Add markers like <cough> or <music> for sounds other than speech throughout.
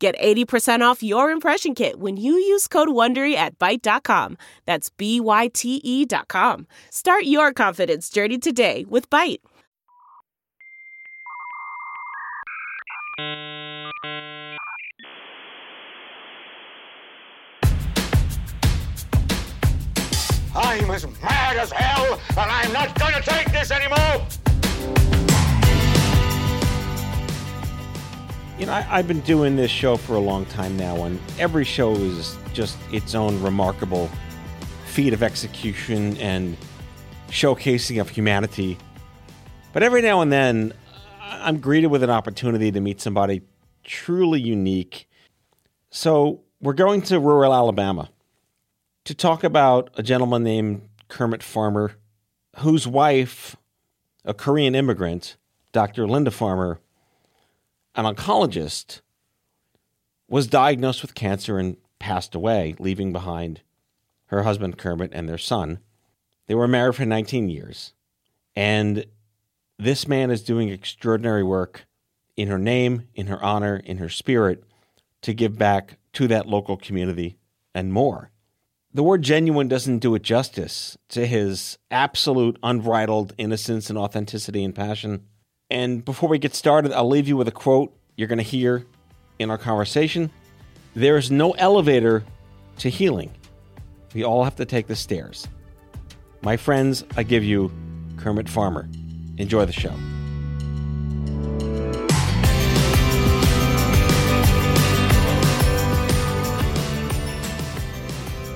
Get 80% off your impression kit when you use code WONDERY at Byte.com. That's B-Y-T-E dot com. Start your confidence journey today with Byte. I'm as mad as hell, and I'm not gonna take this anymore! You know, I, I've been doing this show for a long time now, and every show is just its own remarkable feat of execution and showcasing of humanity. But every now and then, I'm greeted with an opportunity to meet somebody truly unique. So, we're going to rural Alabama to talk about a gentleman named Kermit Farmer, whose wife, a Korean immigrant, Dr. Linda Farmer, an oncologist, was diagnosed with cancer and passed away, leaving behind her husband Kermit and their son. They were married for 19 years. And this man is doing extraordinary work in her name, in her honor, in her spirit to give back to that local community and more. The word genuine doesn't do it justice to his absolute unbridled innocence and authenticity and passion. And before we get started, I'll leave you with a quote you're going to hear in our conversation. There is no elevator to healing. We all have to take the stairs. My friends, I give you Kermit Farmer. Enjoy the show.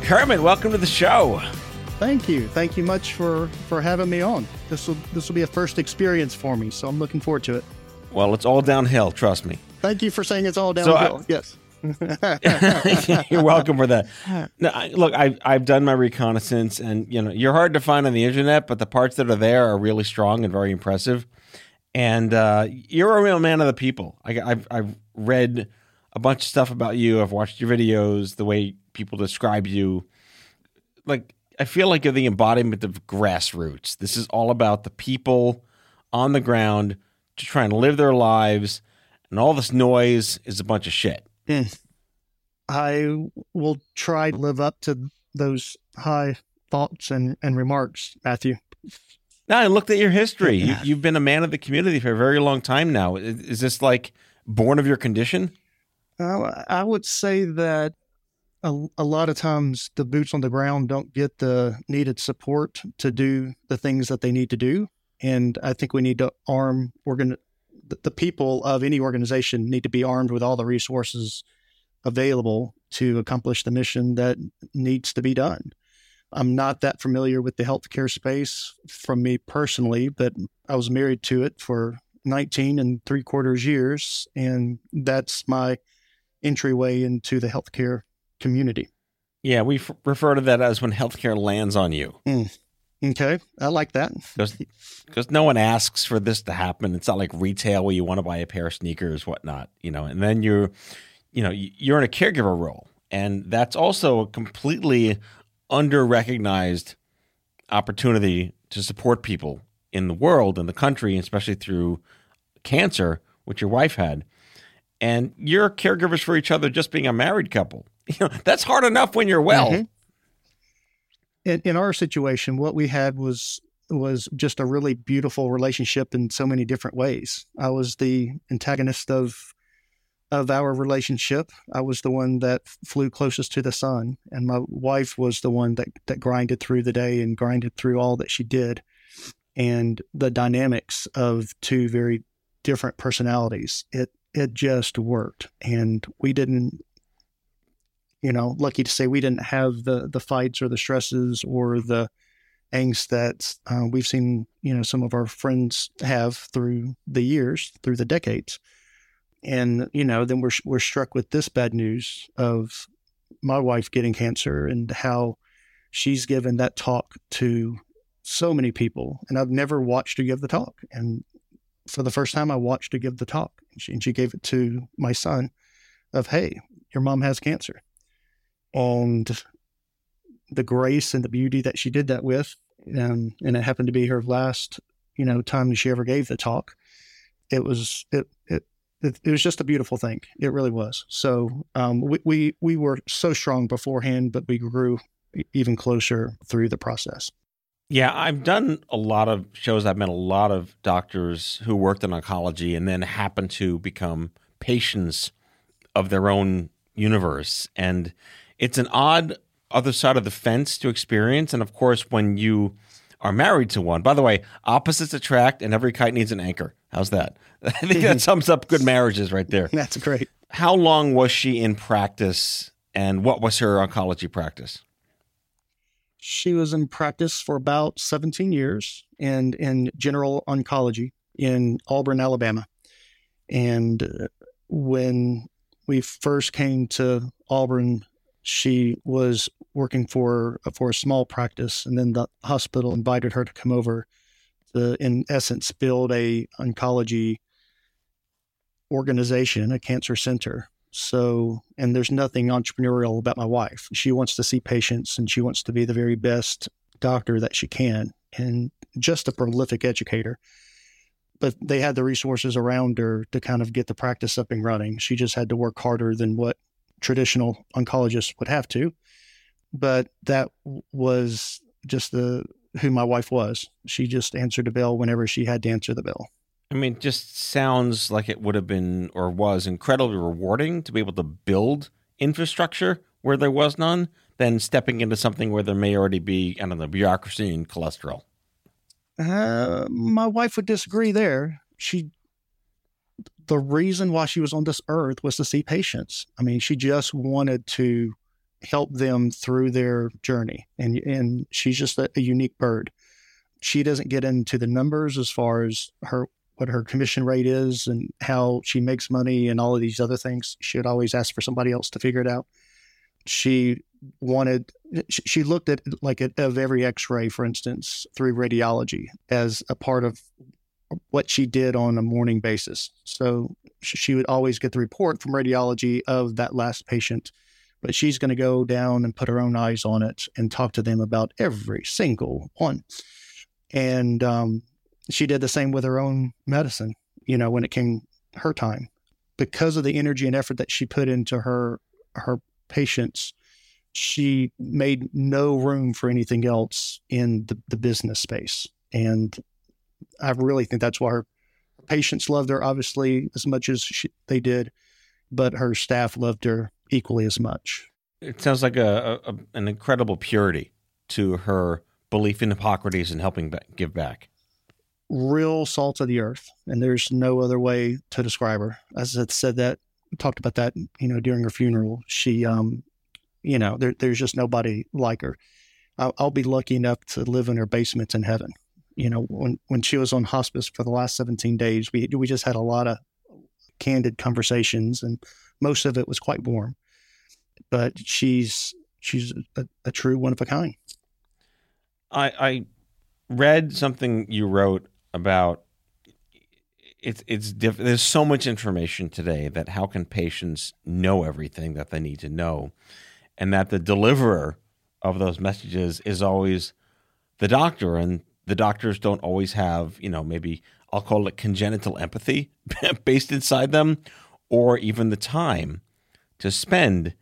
Kermit, welcome to the show. Thank you. Thank you much for for having me on. This will this will be a first experience for me, so I'm looking forward to it. Well, it's all downhill, trust me. Thank you for saying it's all So I- downhill. yes. <laughs> <laughs> you're welcome for that. No, I, look, I've I've done my reconnaissance, and you know you're hard to find on the internet, but the parts that are there are really strong and very impressive. And uh, you're a real man of the people. I, I've I've read a bunch of stuff about you. I've watched your videos, the way people describe you. Like I feel like you're the embodiment of grassroots. This is all about the people on the ground to try and live their lives, and all this noise is a bunch of shit. I will try to live up to those high thoughts and, and remarks, Matthew. Now I looked at your history. You, Yeah. you've been a man of the community for a very long time now. Is, is this like born of your condition? Uh, I would say that a, a lot of times the boots on the ground don't get the needed support to do the things that they need to do. And I think we need to arm organ the, the people of any organization need to be armed with all the resources available to accomplish the mission that needs to be done. I'm not that familiar with the healthcare space from me personally, but I was married to it for 19 and three quarters years. And that's my entryway into the healthcare community. Yeah, we f- refer to that as when healthcare lands on you. Hmm. Okay. I like that. Because no one asks for this to happen. It's not like retail where you want to buy a pair of sneakers, whatnot, you know. And then you're, you know, you're in a caregiver role, and that's also a completely under recognized opportunity to support people in the world and the country, especially through cancer, which your wife had. And you're caregivers for each other, just being a married couple. <laughs> You know, that's hard enough when you're well. Mhm. In, in our situation, what we had was was just a really beautiful relationship in so many different ways. I was the antagonist of of our relationship. I was the one that flew closest to the sun, and my wife was the one that that grinded through the day and grinded through all that she did. And the dynamics of two very different personalities, it it just worked, and we didn't you know, lucky to say we didn't have the the fights or the stresses or the angst that uh, we've seen, you know, some of our friends have through the years, through the decades. And you know, then we're we're struck with this bad news of my wife getting cancer and how she's given that talk to so many people. And I've never watched her give the talk. And for the first time, I watched her give the talk. And she, and she gave it to my son of, hey, your mom has cancer. And the grace and the beauty that she did that with, um, and it happened to be her last, you know, time she ever gave the talk. It was it it it, it was just a beautiful thing. It really was. So um, we, we we were so strong beforehand, but we grew even closer through the process. Yeah, I've done a lot of shows. I've met a lot of doctors who worked in oncology and then happened to become patients of their own universe. And it's an odd other side of the fence to experience. And of course, when you are married to one, by the way, opposites attract and every kite needs an anchor. How's that? <laughs> I think that sums up good marriages right there. <laughs> That's great. How long was she in practice and what was her oncology practice? She was in practice for about 17 years and in general oncology in Auburn, Alabama. And uh, when we first came to Auburn, she was working for uh, for a small practice, and then the hospital invited her to come over to, in essence, build a oncology organization, a cancer center so, and there's nothing entrepreneurial about my wife. She wants to see patients and she wants to be the very best doctor that she can and just a prolific educator. But they had the resources around her to kind of get the practice up and running. She just had to work harder than what traditional oncologists would have to. But that was just the who my wife was. She just answered the bell whenever she had to answer the bell. I mean, just sounds like it would have been or was incredibly rewarding to be able to build infrastructure where there was none than stepping into something where there may already be, I don't know, bureaucracy and cholesterol. Uh, my wife would disagree there. She, the reason why she was on this earth was to see patients. I mean, she just wanted to help them through their journey, and and she's just a, a unique bird. She doesn't get into the numbers as far as her what her commission rate is and how she makes money and all of these other things. She would always ask for somebody else to figure it out. She wanted, she looked at like at, of every x-ray, for instance, through radiology as a part of what she did on a morning basis. So she would always get the report from radiology of that last patient, but she's going to go down and put her own eyes on it and talk to them about every single one. And um, she did the same with her own medicine, you know, when it came her time. Because of the energy and effort that she put into her her patients, she made no room for anything else in the, the business space. And I really think that's why her patients loved her, obviously, as much as she, they did, but her staff loved her equally as much. It sounds like a, a an incredible purity to her belief in Hippocrates and helping give back real salt of the earth, and there's no other way to describe her. As I said that, talked about that, you know, during her funeral. She, um, you know, there, there's just nobody like her. I'll, I'll, be lucky enough to live in her basement in heaven. You know, when when she was on hospice for the last 17 days, we we just had a lot of candid conversations, and most of it was quite warm. But she's she's a, a true one of a kind. I, I read something you wrote about it's it's diff- there's so much information today that how can patients know everything that they need to know and that the deliverer of those messages is always the doctor and the doctors don't always have you know maybe I'll call it congenital empathy <laughs> based inside them or even the time to spend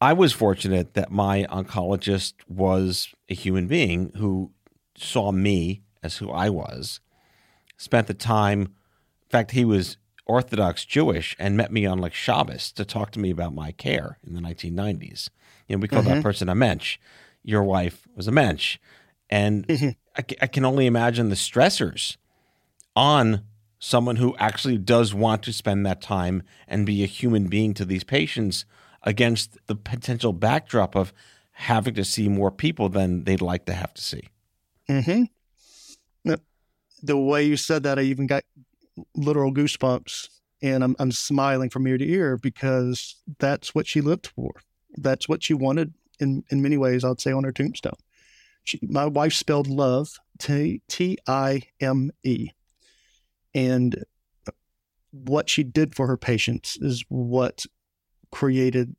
I was fortunate that my oncologist was a human being who saw me as who I was spent the time. In fact, he was Orthodox Jewish and met me on like Shabbos to talk to me about my care in the 1990s. You know, we call mm-hmm. that person a mensch. Your wife was a mensch. And mm-hmm. I, I can only imagine the stressors on someone who actually does want to spend that time and be a human being to these patients against the potential backdrop of having to see more people than they'd like to have to see. Mm-hmm the way you said that, I even got literal goosebumps, and I'm I'm smiling from ear to ear because that's what she lived for, that's what she wanted in, in many ways, I'd say, on her tombstone. My wife spelled love T T I M E. And what she did for her patients is what created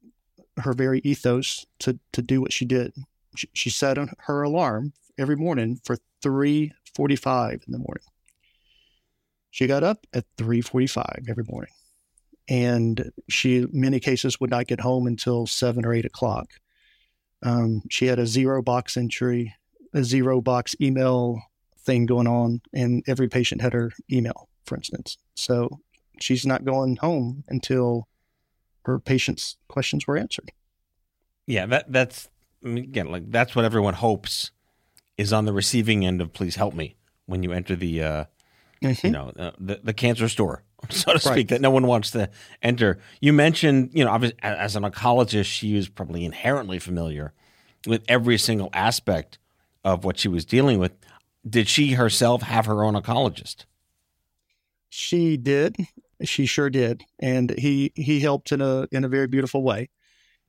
her very ethos to, to do what she did. She, she set her alarm every morning for 3.45 in the morning. She got up at 3.45 every morning. And she, many cases, would not get home until 7 or 8 o'clock. Um, she had a zero box entry, a zero box email thing going on, and every patient had her email, for instance. So she's not going home until her patients' questions were answered. Yeah, that that's I mean, again like that's what everyone hopes is on the receiving end of "Please help me" when you enter the uh, mm-hmm. you know uh, the the cancer store, <laughs> so to speak, right. that no one wants to enter. You mentioned you know as an oncologist, she was probably inherently familiar with every single aspect of what she was dealing with. Did she herself have her own oncologist? She did. She sure did, and he he helped in a in a very beautiful way.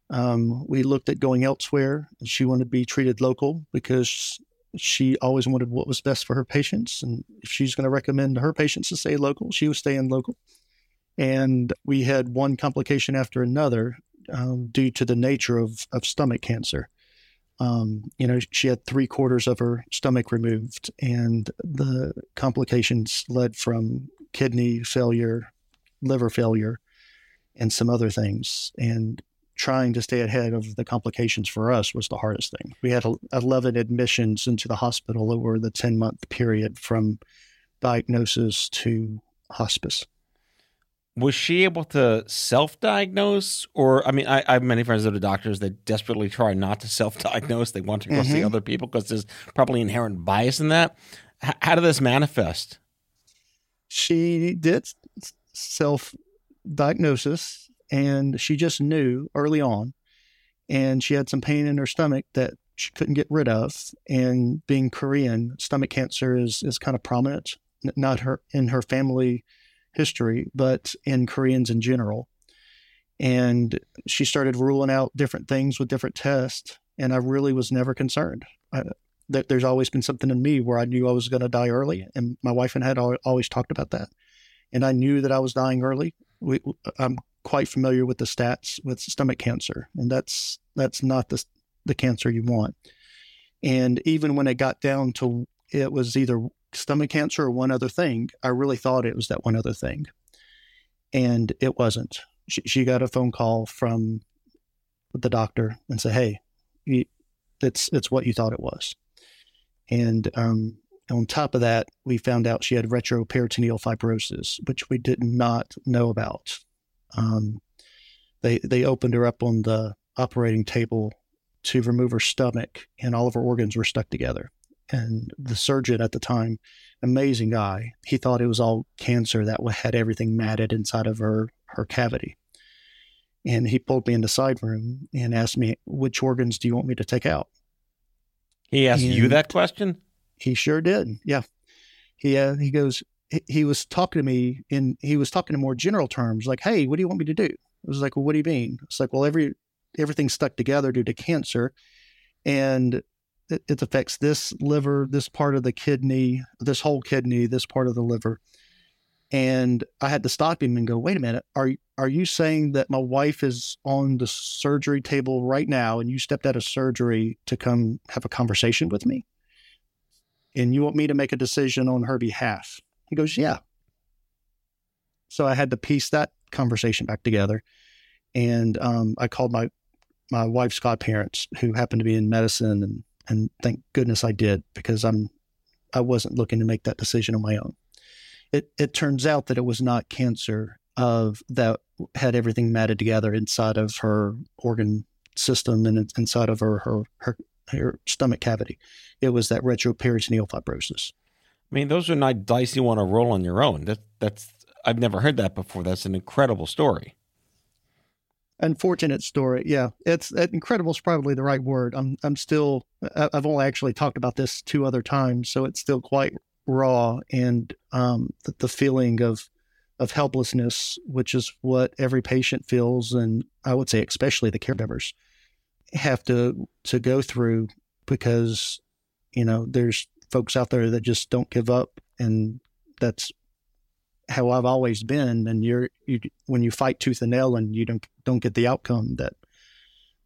Um, we looked at going elsewhere. She wanted to be treated local because she always wanted what was best for her patients, and if she's going to recommend her patients to stay local, she was staying local. And we had one complication after another um, due to the nature of of stomach cancer. Um, you know, she had three quarters of her stomach removed, and the complications led from kidney failure, liver failure, and some other things. And trying to stay ahead of the complications for us was the hardest thing. We had 11 admissions into the hospital over the 10 month period from diagnosis to hospice. Was she able to self diagnose? Or, I mean, I, I, have many friends that are doctors that desperately try not to self diagnose. They want to go mm-hmm. see other people because there's probably inherent bias in that. H- how did this manifest? she did self diagnosis and she just knew early on and she had some pain in her stomach that she couldn't get rid of and being korean stomach cancer is is kind of prominent not her in her family history but in koreans in general and she started ruling out different things with different tests and i really was never concerned I, that there's always been something in me where I knew I was going to die early, and my wife and I had always talked about that, and I knew that I was dying early. We, I'm quite familiar with the stats with stomach cancer, and that's that's not the the cancer you want. And even when it got down to it was either stomach cancer or one other thing, I really thought it was that one other thing, and it wasn't. She, she got a phone call from the doctor and said, "Hey, it's it's what you thought it was." And um, on top of that, we found out she had retroperitoneal fibrosis, which we did not know about. Um, they they opened her up on the operating table to remove her stomach, and all of her organs were stuck together. And the surgeon at the time, amazing guy, he thought it was all cancer that had everything matted inside of her her cavity. And he pulled me in the side room and asked me, "Which organs do you want me to take out?" He asked and you that question? He sure did. Yeah. He uh, he goes he, he was talking to me in he was talking in more general terms like, "Hey, what do you want me to do?" I was like, "Well, what do you mean?" It's like, "Well, every everything's stuck together due to cancer and it, it affects this liver, this part of the kidney, this whole kidney, this part of the liver." And I had to stop him and go, wait a minute, are are you saying that my wife is on the surgery table right now and you stepped out of surgery to come have a conversation with me? And you want me to make a decision on her behalf? He goes, Yeah. So I had to piece that conversation back together. And um, I called my my wife's godparents who happened to be in medicine and and thank goodness I did because I'm I wasn't looking to make that decision on my own it, it turns out that it was not cancer of that had everything matted together inside of her organ system and inside of her her her, her stomach cavity. It was that retroperitoneal fibrosis. I mean, those are not dice you want to roll on your own. That that's I've never heard that before. That's an incredible story. Unfortunate story. Yeah, it's incredible is probably the right word. I'm I'm still I've only actually talked about this two other times, so it's still quite raw and um, the, the, feeling of of helplessness, which is what every patient feels, and I would say especially the caregivers have to to go through because you know there's folks out there that just don't give up and that's how I've always been and you're you when you fight tooth and nail and you don't don't get the outcome that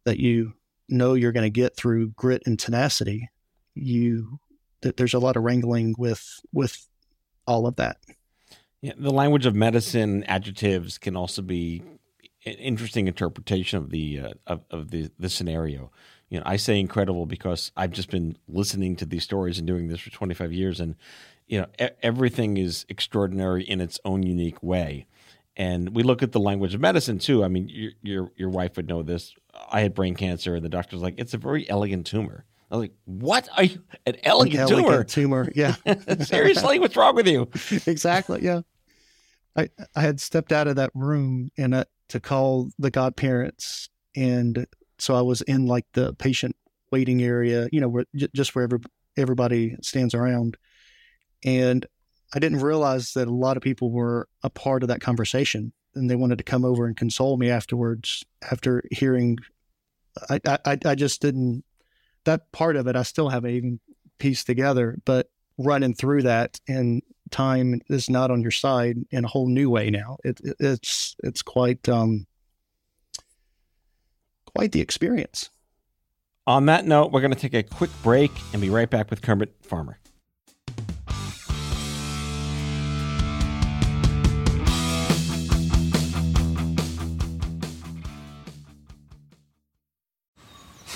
that you know you're going to get through grit and tenacity you that there's a lot of wrangling with with all of that. Yeah the language of medicine adjectives can also be an interesting interpretation of the uh, of, of the the scenario. You know i say incredible because i've just been listening to these stories and doing this for 25 years and you know e- everything is extraordinary in its own unique way and we look at the language of medicine too i mean your your, your wife would know this i had brain cancer and the doctor's like it's a very elegant tumor I was like, "What are you? An elegant, Elegant tumor? tumor yeah <laughs> Seriously, what's wrong with you?" <laughs> exactly. Yeah. I I had stepped out of that room and uh, to call the godparents, and so I was in like the patient waiting area, you know, where j- just where every, everybody stands around, and I didn't realize that a lot of people were a part of that conversation, and they wanted to come over and console me afterwards after hearing. I I, I just didn't that part of it. I still haven't even pieced together, but running through that and time is not on your side in a whole new way now. It, it, it's it's quite um, quite the experience. On that note, we're going to take a quick break and be right back with Kermit Farmer.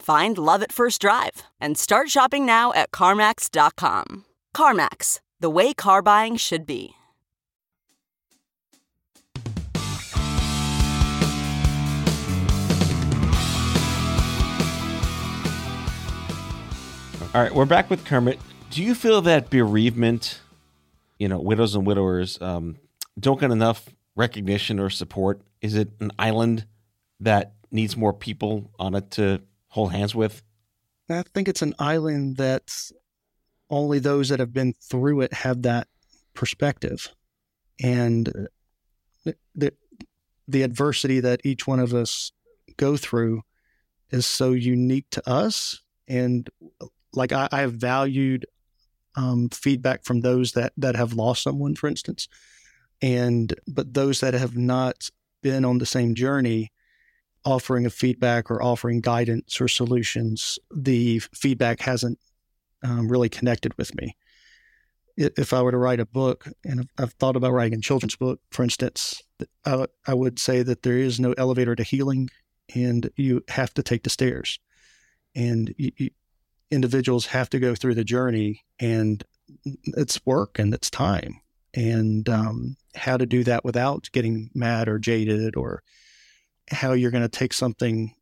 Find love at first drive and start shopping now at CarMax.com. CarMax, the way car buying should be. All right, we're back with Kermit. Do you feel that bereavement, you know, widows and widowers, um, don't get enough recognition or support? Is it an island that needs more people on it to hold hands with? I think it's an island that only those that have been through it have that perspective, and the, the adversity that each one of us go through is so unique to us. And like I, I have valued um, feedback from those that that have lost someone, for instance, and but those that have not been on the same journey, offering of feedback or offering guidance or solutions, the feedback hasn't um, really connected with me. If I were to write a book, and I've thought about writing a children's book, for instance, I, I would say that there is no elevator to healing, and you have to take the stairs, and you, you, individuals have to go through the journey and it's work and it's time and um, how to do that without getting mad or jaded or how you're going to take something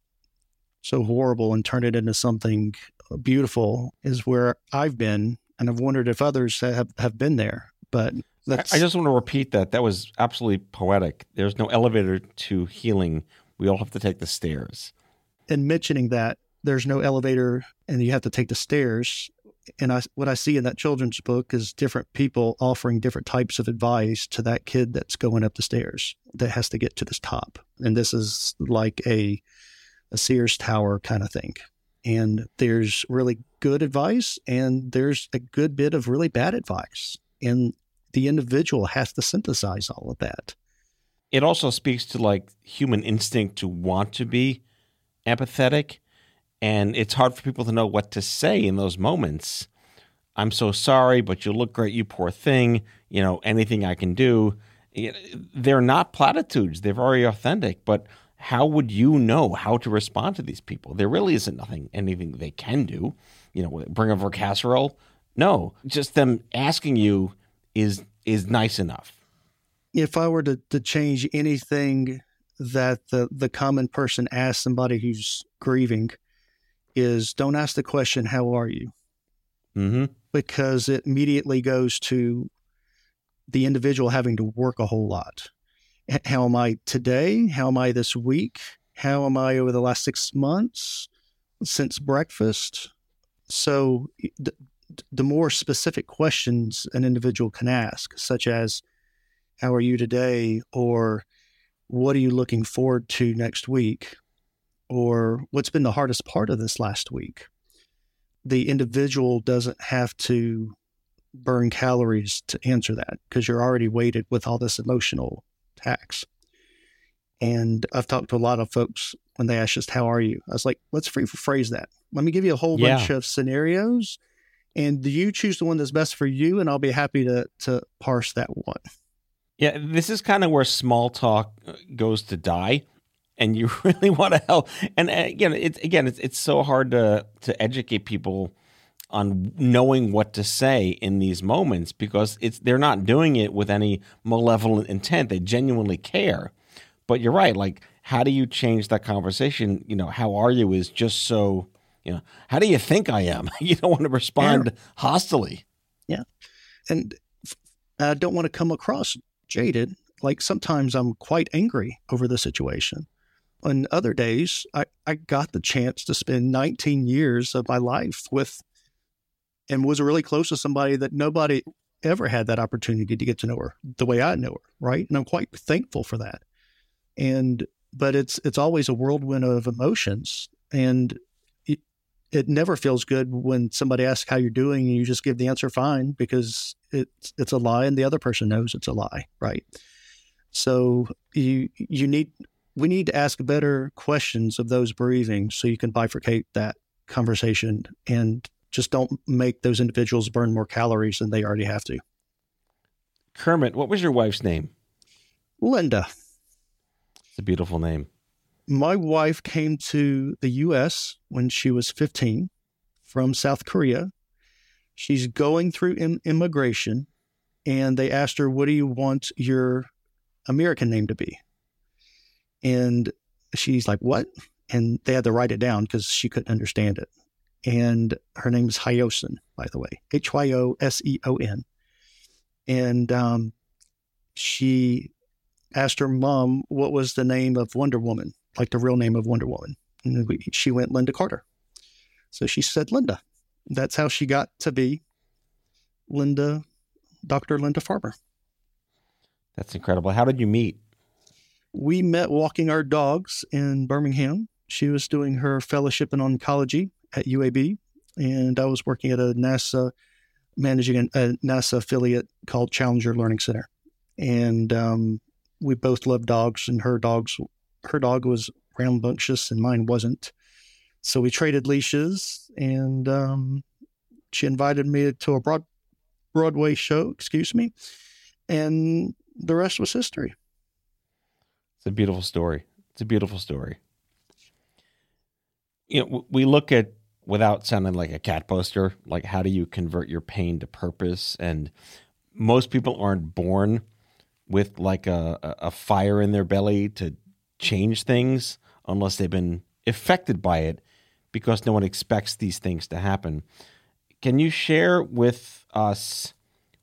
so horrible and turn it into something beautiful is where I've been and I've wondered if others have, have been there but that's... I just want to repeat that. That was absolutely poetic. There's no elevator to healing. We all have to take the stairs. And mentioning that there's no elevator and you have to take the stairs and I, what I see in that children's book is different people offering different types of advice to that kid that's going up the stairs that has to get to this top. And this is like a, a Sears Tower kind of thing. And there's really good advice and there's a good bit of really bad advice. And the individual has to synthesize all of that. It also speaks to like human instinct to want to be empathetic and it's hard for people to know what to say in those moments. I'm so sorry, but you look great, you poor thing. You know, anything I can do. They're not platitudes, they're very authentic, but how would you know how to respond to these people? There really isn't nothing, anything they can do. You know, bring over a casserole. No, just them asking you is is nice enough. If I were to, to change anything that the, the common person asks somebody who's grieving, is don't ask the question, How are you? Mm-hmm. Because it immediately goes to the individual having to work a whole lot. How am I today? How am I this week? How am I over the last six months since breakfast? So, the, the more specific questions an individual can ask, such as, How are you today? or What are you looking forward to next week? Or what's been the hardest part of this last week. The individual doesn't have to burn calories to answer that because you're already weighted with all this emotional tax. And I've talked to a lot of folks when they ask just how are you? I was like, let's rephrase that. Let me give you a whole yeah. bunch of scenarios and you choose the one that's best for you and I'll be happy to to parse that one. Yeah, this is kind of where small talk uh, goes to die and you <laughs> really want to help. And uh, again, it's again, it's it's so hard to to educate people on knowing what to say in these moments because it's they're not doing it with any malevolent intent. They genuinely care. But you're right. Like, how do you change that conversation? You know, how are you is just so. You know, how do you think I am? <laughs> you don't want to respond hostily. Yeah, and I don't want to come across jaded. Like sometimes I'm quite angry over the situation on other days, I, I got the chance to spend 19 years of my life with and was really close to somebody that nobody ever had that opportunity to get to know her the way I know her, right? And I'm quite thankful for that. And but it's it's always a whirlwind of emotions and it, it never feels good when somebody asks how you're doing and you just give the answer fine because it's it's a lie and the other person knows it's a lie, right? So you you need we need to ask better questions of those breathing so you can bifurcate that conversation and just don't make those individuals burn more calories than they already have to. Kermit, what was your wife's name? Linda. It's a beautiful name. My wife came to the U.S. when she was 15 from South Korea. She's going through Im- immigration, and they asked her, What do you want your American name to be? And she's like, What? And they had to write it down because she couldn't understand it. And her name is Hyoseon, by the way, H Y O S E O N. And um, she asked her mom what was the name of Wonder Woman, like the real name of Wonder Woman. And we, she went Lynda Carter. So she said Linda. That's how she got to be Linda, Dr. Linda Farmer. That's incredible. How did you meet? We met walking our dogs in Birmingham. She was doing her fellowship in oncology at UAB, and I was working at a NASA, managing a NASA affiliate called Challenger Learning Center. And um, we both loved dogs, and her dogs, her dog was rambunctious, and mine wasn't. So we traded leashes, and um, she invited me to a broad, Broadway show. Excuse me, and the rest was history. It's a beautiful story. It's a beautiful story. You know, we look at without sounding like a cat poster, like how do you convert your pain to purpose? And most people aren't born with like a, a fire in their belly to change things unless they've been affected by it because no one expects these things to happen. Can you share with us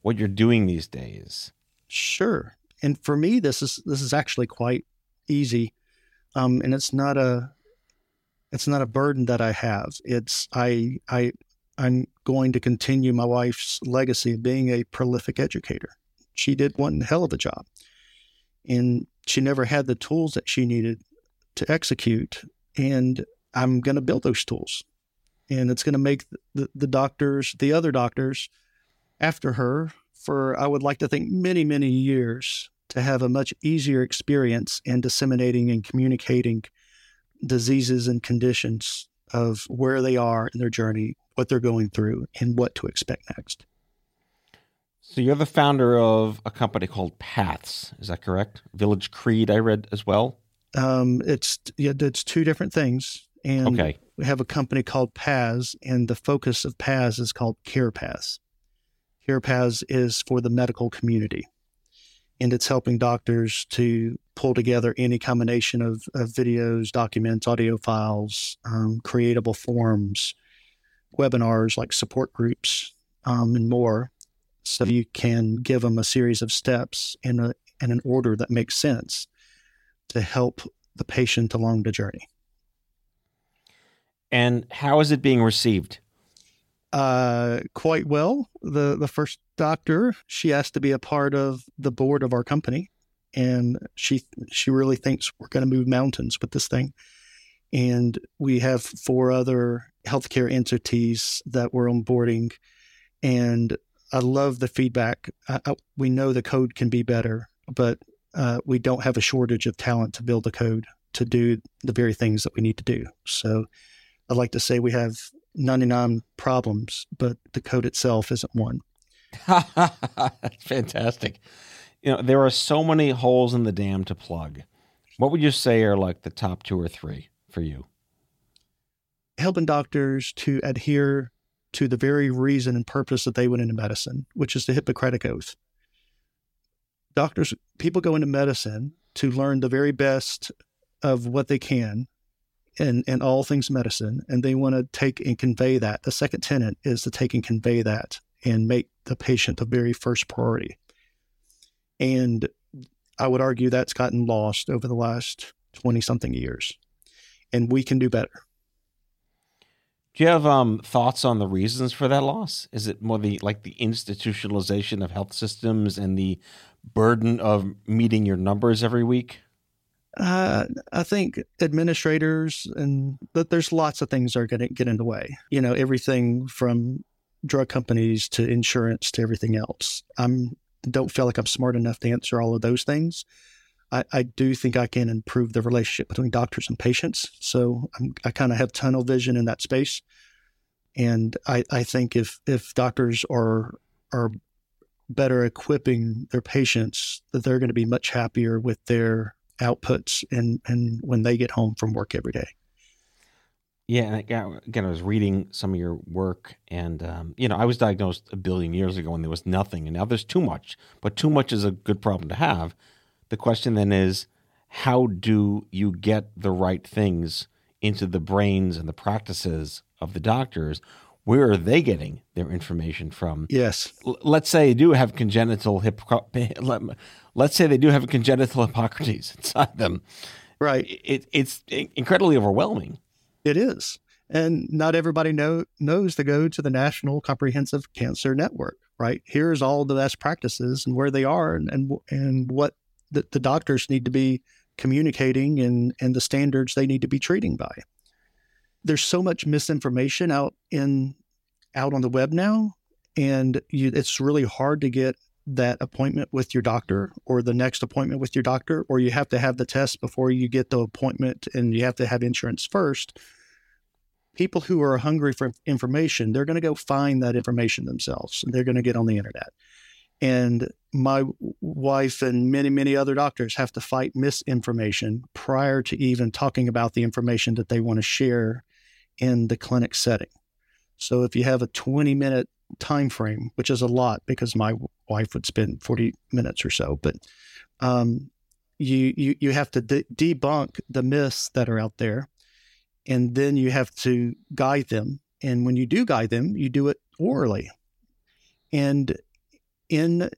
what you're doing these days? Sure. And for me, this is this is actually quite easy, um, and it's not a it's not a burden that I have. It's I I I'm going to continue my wife's legacy of being a prolific educator. She did one hell of a job. And she never had the tools that she needed to execute. And I'm going to build those tools. And it's going to make the, the doctors, the other doctors after her, for I would like to think many, many years to have a much easier experience in disseminating and communicating diseases and conditions of where they are in their journey, what they're going through, and what to expect next. So you're the founder of a company called Paths, is that correct? Village Creed, I read as well. Um, it's yeah, it's two different things, and Okay. we have a company called Paths, and the focus of Paths is called Care Paths. Care Paths is for the medical community, and it's helping doctors to pull together any combination of, of videos, documents, audio files, um, creatable forms, webinars like support groups, um, and more. So you can give them a series of steps in a in an order that makes sense to help the patient along the journey. And how is it being received? Uh, quite well. The the first doctor, she asked to be a part of the board of our company, and she she really thinks we're going to move mountains with this thing. And we have four other healthcare entities that we're onboarding, and I love the feedback. I, I, we know the code can be better, but uh, we don't have a shortage of talent to build the code to do the very things that we need to do. So I'd like to say we have 99 problems, but the code itself isn't one. That's <laughs> fantastic. You know, there are so many holes in the dam to plug. What would you say are like the top two or three for you? Helping doctors to adhere to the very reason and purpose that they went into medicine, which is the Hippocratic Oath. Doctors, people go into medicine to learn the very best of what they can in, in all things medicine, and they want to take and convey that. The second tenet is to take and convey that and make the patient the very first priority. And I would argue that's gotten lost over the last 20 something years. And we can do better. Do you have um, thoughts on the reasons for that loss? Is it more the like the institutionalization of health systems and the burden of meeting your numbers every week? Uh, I think administrators and that there's lots of things that are going to get in the way. You know, everything from drug companies to insurance to everything else. I'm don't feel like I'm smart enough to answer all of those things. I, I do think I can improve the relationship between doctors and patients. So I'm, I kind of have tunnel vision in that space, and I, I think if if doctors are are better equipping their patients, that they're going to be much happier with their outputs and and when they get home from work every day. Yeah, and again, I was reading some of your work, and um, you know, I was diagnosed a billion years ago, and there was nothing, and now there's too much. But too much is a good problem to have. The question then is, how do you get the right things into the brains and the practices of the doctors? Where are they getting their information from? Yes. L- let's say they do have congenital hip. <laughs> Let's say they do have a congenital Hippocrates <laughs> inside them. Right. It, it's incredibly overwhelming. It is. And not everybody know, knows to go to the National Comprehensive Cancer Network, right? Here's all the best practices and where they are and, and, and what the, the doctors need to be communicating and, and the standards they need to be treating by. There's so much misinformation out in out on the web now, and you, it's really hard to get that appointment with your doctor or the next appointment with your doctor, or you have to have the test before you get the appointment and you have to have insurance first. People who are hungry for information, they're going to go find that information themselves and they're going to get on the internet. And my wife and many, many other doctors have to fight misinformation prior to even talking about the information that they want to share in the clinic setting. So if you have a 20 minute time frame, which is a lot because my wife would spend 40 minutes or so, but um, you, you, you have to de- debunk the myths that are out there and then you have to guide them. And when you do guide them, you do it orally. And in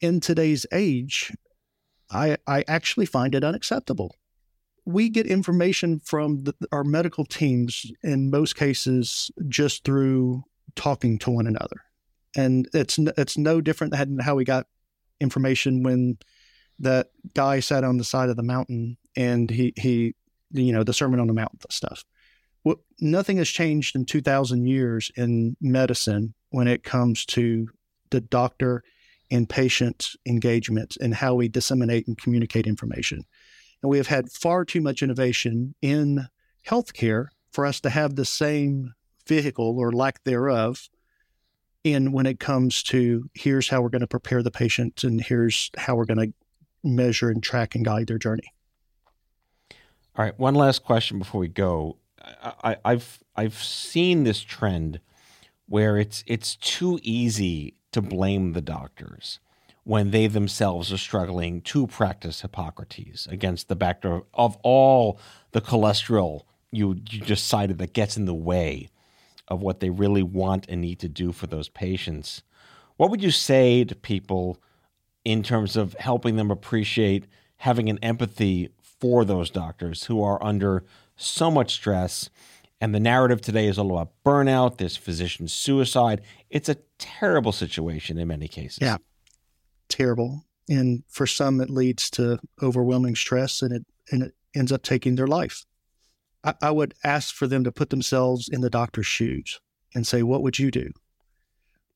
in today's age, I I actually find it unacceptable. We get information from the, our medical teams in most cases just through talking to one another. And it's it's no different than how we got information when that guy sat on the side of the mountain and he he you know the Sermon on the Mount stuff. Well, nothing has changed in 2,000 years in medicine when it comes to the doctor and patient engagement and how we disseminate and communicate information. And we have had far too much innovation in healthcare for us to have the same vehicle or lack thereof in when it comes to here's how we're going to prepare the patient and here's how we're going to measure and track and guide their journey. All right, one last question before we go. I, have I've seen this trend where it's it's too easy to blame the doctors when they themselves are struggling to practice Hippocrates against the backdrop of all the cholesterol you, you just cited that gets in the way of what they really want and need to do for those patients. What would you say to people in terms of helping them appreciate having an empathy for those doctors who are under so much stress? And the narrative today is all about burnout, there's physician suicide. It's a terrible situation in many cases. Yeah terrible. And for some, it leads to overwhelming stress and it, and it ends up taking their life. I, I would ask for them to put themselves in the doctor's shoes and say, what would you do?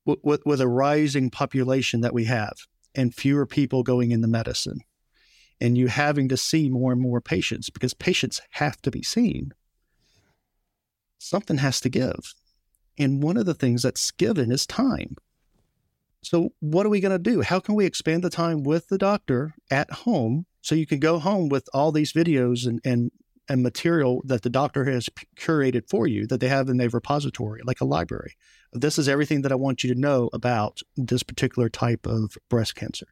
With, with a rising population that we have and fewer people going into medicine, and you having to see more and more patients because patients have to be seen, something has to give. And one of the things that's given is time. So, what are we going to do? How can we expand the time with the doctor at home so you can go home with all these videos and, and, and material that the doctor has curated for you that they have in their repository, like a library? This is everything that I want you to know about this particular type of breast cancer.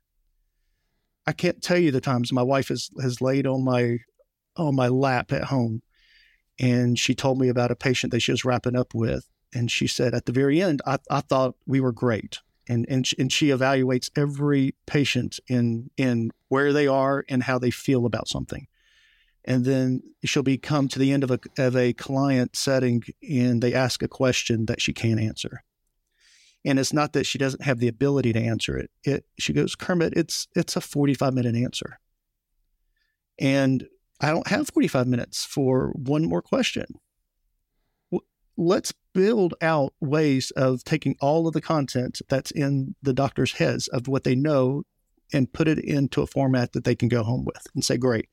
I can't tell you the times my wife has, has laid on my on my lap at home and she told me about a patient that she was wrapping up with. And she said at the very end, I, I thought we were great and and and she evaluates every patient in in where they are and how they feel about something. And then she'll be come to the end of a of a client setting and they ask a question that she can't answer. And it's not that she doesn't have the ability to answer it. It she goes kermit it's it's a 45 minute answer. And i don't have 45 minutes for one more question let's build out ways of taking all of the content that's in the doctor's heads of what they know and put it into a format that they can go home with and say, great,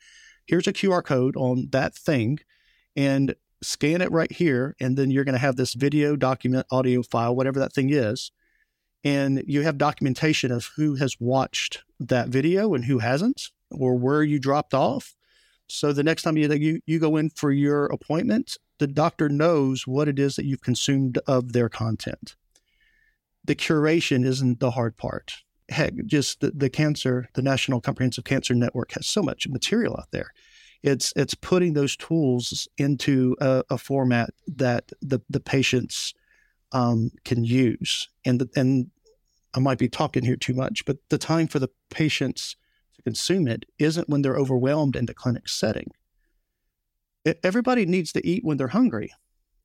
here's a QR code on that thing and scan it right here. And then you're going to have this video, document, audio file, whatever that thing is. And you have documentation of who has watched that video and who hasn't, or where you dropped off. So the next time you, you, you go in for your appointment, the doctor knows what it is that you've consumed of their content. The curation isn't the hard part. Heck, just the, the cancer, the National Comprehensive Cancer Network has so much material out there. It's it's putting those tools into a, a format that the the patients um, can use, and the, and I might be talking here too much, but the time for the patients to consume it isn't when they're overwhelmed in the clinic setting everybody needs to eat when they're hungry.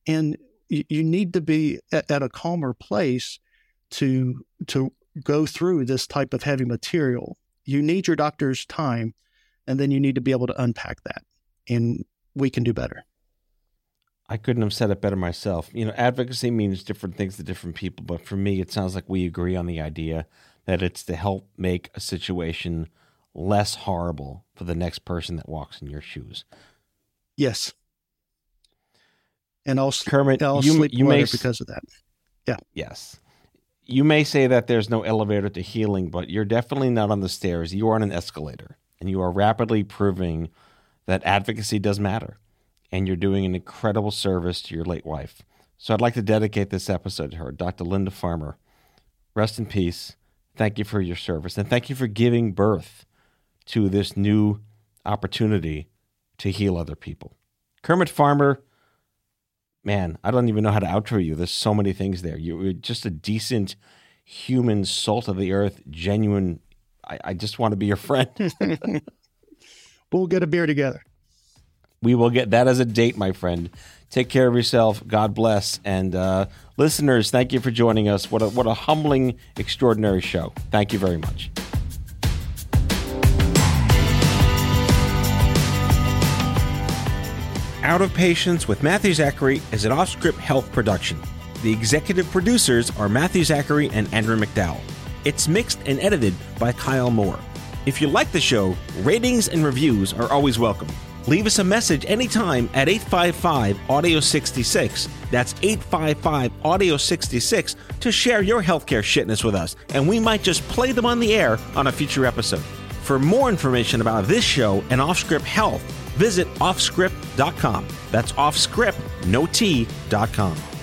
And you, need to be at, at, a calmer place to to go through this type of heavy material. You need your doctor's time, and then you need to be able to unpack that. And we can do better. I couldn't have said it better myself. You know, advocacy means different things to different people, but for me, it sounds like we agree on the idea that it's to help make a situation less horrible for the next person that walks in your shoes. Yes. And I'll, Kermit, I'll you, sleep you may, because of that. Yeah. Yes. You may say that there's no elevator to healing, but you're definitely not on the stairs. You are on an escalator, and you are rapidly proving that advocacy does matter. And you're doing an incredible service to your late wife. So I'd like to dedicate this episode to her, Dr. Linda Farmer. Rest in peace. Thank you for your service, and thank you for giving birth to this new opportunity to heal other people. Kermit Farmer, man, I don't even know how to outro you. There's so many things there. You're just a decent human, salt of the earth, genuine. I, I just want to be your friend. <laughs> <laughs> we'll get a beer together. We will get that as a date, my friend. Take care of yourself. God bless. And uh, listeners, thank you for joining us. What a, what a humbling, extraordinary show. Thank you very much. Out of Patience with Matthew Zachary is an off script health production. The executive producers are Matthew Zachary and Andrew McDowell. It's mixed and edited by Kyle Moore. If you like the show, ratings and reviews are always welcome. Leave us a message anytime at 855 Audio 66. That's 855 Audio 66 to share your healthcare shitness with us, and we might just play them on the air on a future episode. For more information about this show and Offscript Health, visit offscript.com. That's offscript, no T.com.